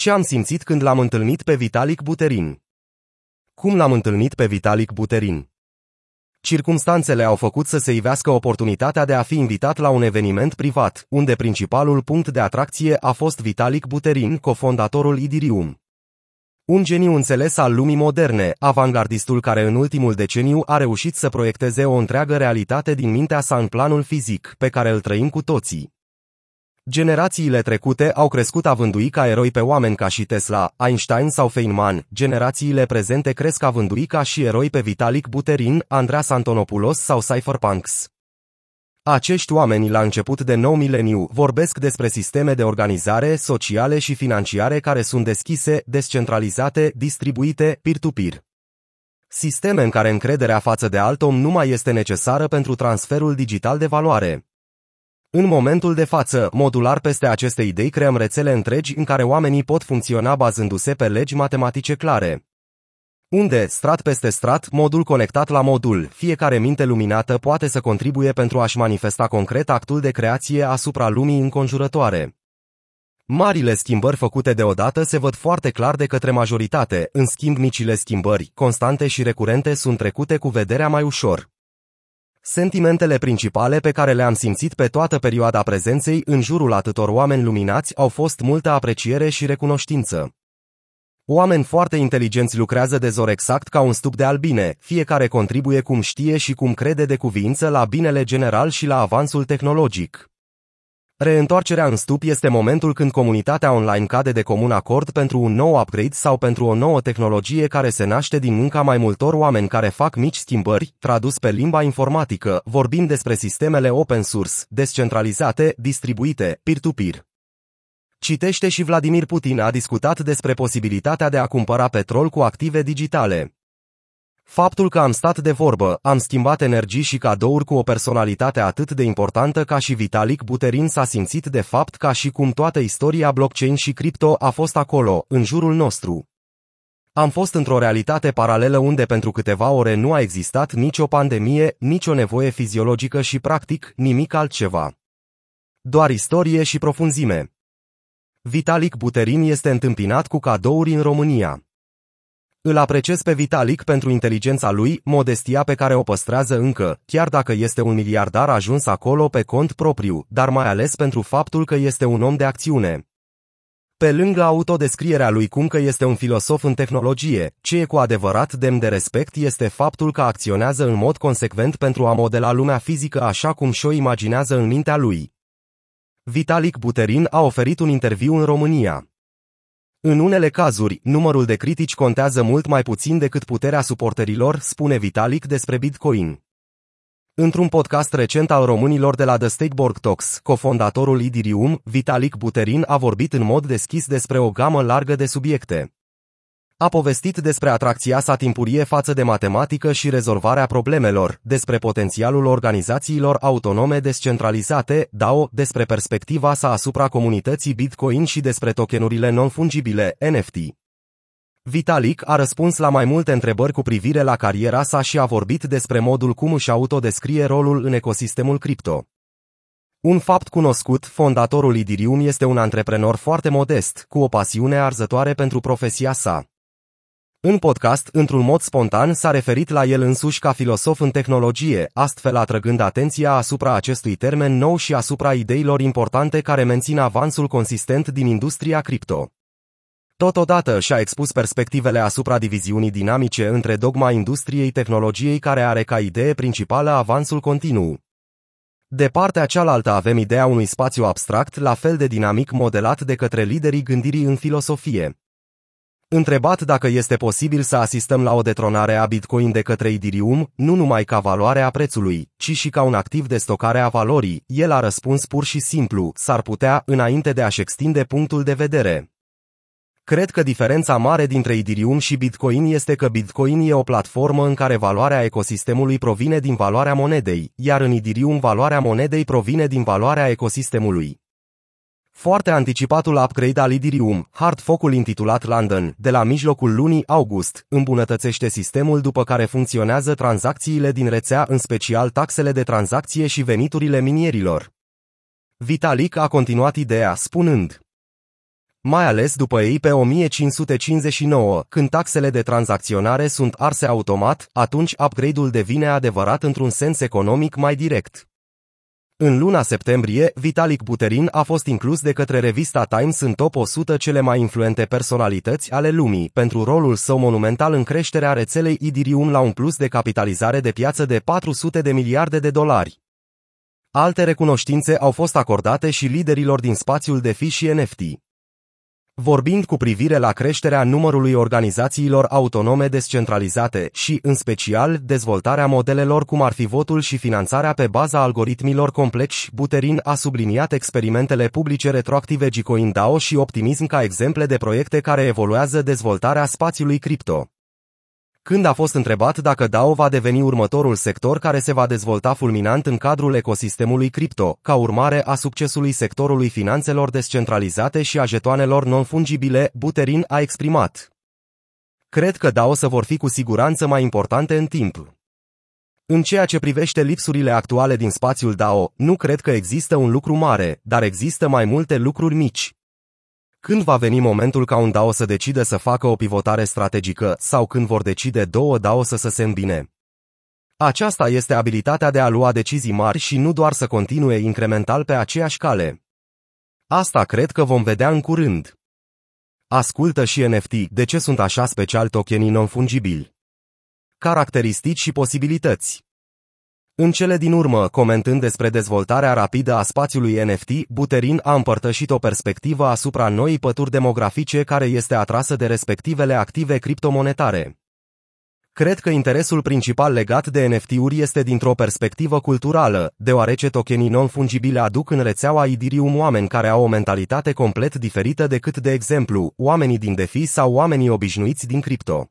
Ce am simțit când l-am întâlnit pe Vitalik Buterin? Cum l-am întâlnit pe Vitalik Buterin? Circumstanțele au făcut să se ivească oportunitatea de a fi invitat la un eveniment privat, unde principalul punct de atracție a fost Vitalik Buterin, cofondatorul Idirium. Un geniu înțeles al lumii moderne, avangardistul care în ultimul deceniu a reușit să proiecteze o întreagă realitate din mintea sa în planul fizic, pe care îl trăim cu toții. Generațiile trecute au crescut avândui ca eroi pe oameni ca și Tesla, Einstein sau Feynman, generațiile prezente cresc avândui ca și eroi pe Vitalik Buterin, Andreas Antonopoulos sau Cypherpunks. Acești oameni, la început de nou mileniu, vorbesc despre sisteme de organizare sociale și financiare care sunt deschise, descentralizate, distribuite, peer-to-peer. Sisteme în care încrederea față de alt om nu mai este necesară pentru transferul digital de valoare. În momentul de față, modular peste aceste idei creăm rețele întregi în care oamenii pot funcționa bazându-se pe legi matematice clare. Unde, strat peste strat, modul conectat la modul, fiecare minte luminată poate să contribuie pentru a-și manifesta concret actul de creație asupra lumii înconjurătoare. Marile schimbări făcute deodată se văd foarte clar de către majoritate, în schimb micile schimbări, constante și recurente, sunt trecute cu vederea mai ușor. Sentimentele principale pe care le-am simțit pe toată perioada prezenței în jurul atâtor oameni luminați au fost multă apreciere și recunoștință. Oameni foarte inteligenți lucrează de zor exact ca un stup de albine, fiecare contribuie cum știe și cum crede de cuvință la binele general și la avansul tehnologic. Reîntoarcerea în stup este momentul când comunitatea online cade de comun acord pentru un nou upgrade sau pentru o nouă tehnologie care se naște din munca mai multor oameni care fac mici schimbări, tradus pe limba informatică, vorbim despre sistemele open source, descentralizate, distribuite, peer-to-peer. Citește și Vladimir Putin a discutat despre posibilitatea de a cumpăra petrol cu active digitale. Faptul că am stat de vorbă, am schimbat energii și cadouri cu o personalitate atât de importantă ca și Vitalik Buterin s-a simțit de fapt ca și cum toată istoria blockchain și cripto a fost acolo, în jurul nostru. Am fost într-o realitate paralelă unde pentru câteva ore nu a existat nicio pandemie, nicio nevoie fiziologică și practic nimic altceva. Doar istorie și profunzime. Vitalik Buterin este întâmpinat cu cadouri în România. Îl apreciez pe Vitalik pentru inteligența lui, modestia pe care o păstrează încă, chiar dacă este un miliardar ajuns acolo pe cont propriu, dar mai ales pentru faptul că este un om de acțiune. Pe lângă autodescrierea lui cum că este un filosof în tehnologie, ce e cu adevărat demn de respect este faptul că acționează în mod consecvent pentru a modela lumea fizică așa cum și-o imaginează în mintea lui. Vitalik Buterin a oferit un interviu în România. În unele cazuri, numărul de critici contează mult mai puțin decât puterea suporterilor, spune Vitalik despre Bitcoin. Într-un podcast recent al românilor de la The Stakeborg Talks, cofondatorul Idirium, Vitalik Buterin a vorbit în mod deschis despre o gamă largă de subiecte. A povestit despre atracția sa timpurie față de matematică și rezolvarea problemelor, despre potențialul organizațiilor autonome descentralizate, DAO, despre perspectiva sa asupra comunității Bitcoin și despre tokenurile non-fungibile, NFT. Vitalik a răspuns la mai multe întrebări cu privire la cariera sa și a vorbit despre modul cum își autodescrie rolul în ecosistemul cripto. Un fapt cunoscut, fondatorul Idirium este un antreprenor foarte modest, cu o pasiune arzătoare pentru profesia sa. În podcast, într-un mod spontan, s-a referit la el însuși ca filosof în tehnologie, astfel atrăgând atenția asupra acestui termen nou și asupra ideilor importante care mențin avansul consistent din industria cripto. Totodată și-a expus perspectivele asupra diviziunii dinamice între dogma industriei tehnologiei care are ca idee principală avansul continuu. De partea cealaltă avem ideea unui spațiu abstract, la fel de dinamic modelat de către liderii gândirii în filosofie. Întrebat dacă este posibil să asistăm la o detronare a Bitcoin de către Ethereum, nu numai ca valoare a prețului, ci și ca un activ de stocare a valorii, el a răspuns pur și simplu, s-ar putea, înainte de a-și extinde punctul de vedere. Cred că diferența mare dintre Ethereum și Bitcoin este că Bitcoin e o platformă în care valoarea ecosistemului provine din valoarea monedei, iar în Ethereum valoarea monedei provine din valoarea ecosistemului. Foarte anticipatul upgrade al Idirium, hard focul intitulat London, de la mijlocul lunii august, îmbunătățește sistemul după care funcționează tranzacțiile din rețea, în special taxele de tranzacție și veniturile minierilor. Vitalik a continuat ideea, spunând mai ales după ei pe 1559, când taxele de tranzacționare sunt arse automat, atunci upgrade-ul devine adevărat într-un sens economic mai direct. În luna septembrie, Vitalik Buterin a fost inclus de către revista Times în top 100 cele mai influente personalități ale lumii, pentru rolul său monumental în creșterea rețelei Idirium la un plus de capitalizare de piață de 400 de miliarde de dolari. Alte recunoștințe au fost acordate și liderilor din spațiul de fi și NFT. Vorbind cu privire la creșterea numărului organizațiilor autonome descentralizate și, în special, dezvoltarea modelelor cum ar fi votul și finanțarea pe baza algoritmilor complexi, Buterin a subliniat experimentele publice retroactive Gcoin DAO și optimism ca exemple de proiecte care evoluează dezvoltarea spațiului cripto. Când a fost întrebat dacă DAO va deveni următorul sector care se va dezvolta fulminant în cadrul ecosistemului cripto, ca urmare a succesului sectorului finanțelor descentralizate și a jetoanelor non-fungibile, Buterin a exprimat. Cred că DAO să vor fi cu siguranță mai importante în timp. În ceea ce privește lipsurile actuale din spațiul DAO, nu cred că există un lucru mare, dar există mai multe lucruri mici. Când va veni momentul ca un DAO să decide să facă o pivotare strategică sau când vor decide două DAO să, să se îmbine? Aceasta este abilitatea de a lua decizii mari și nu doar să continue incremental pe aceeași cale. Asta cred că vom vedea în curând. Ascultă și NFT, de ce sunt așa special tokenii non-fungibili? Caracteristici și posibilități în cele din urmă, comentând despre dezvoltarea rapidă a spațiului NFT, Buterin a împărtășit o perspectivă asupra noii pături demografice care este atrasă de respectivele active criptomonetare. Cred că interesul principal legat de NFT-uri este dintr-o perspectivă culturală, deoarece tokenii non-fungibile aduc în rețeaua Idirium oameni care au o mentalitate complet diferită decât, de exemplu, oamenii din DeFi sau oamenii obișnuiți din cripto.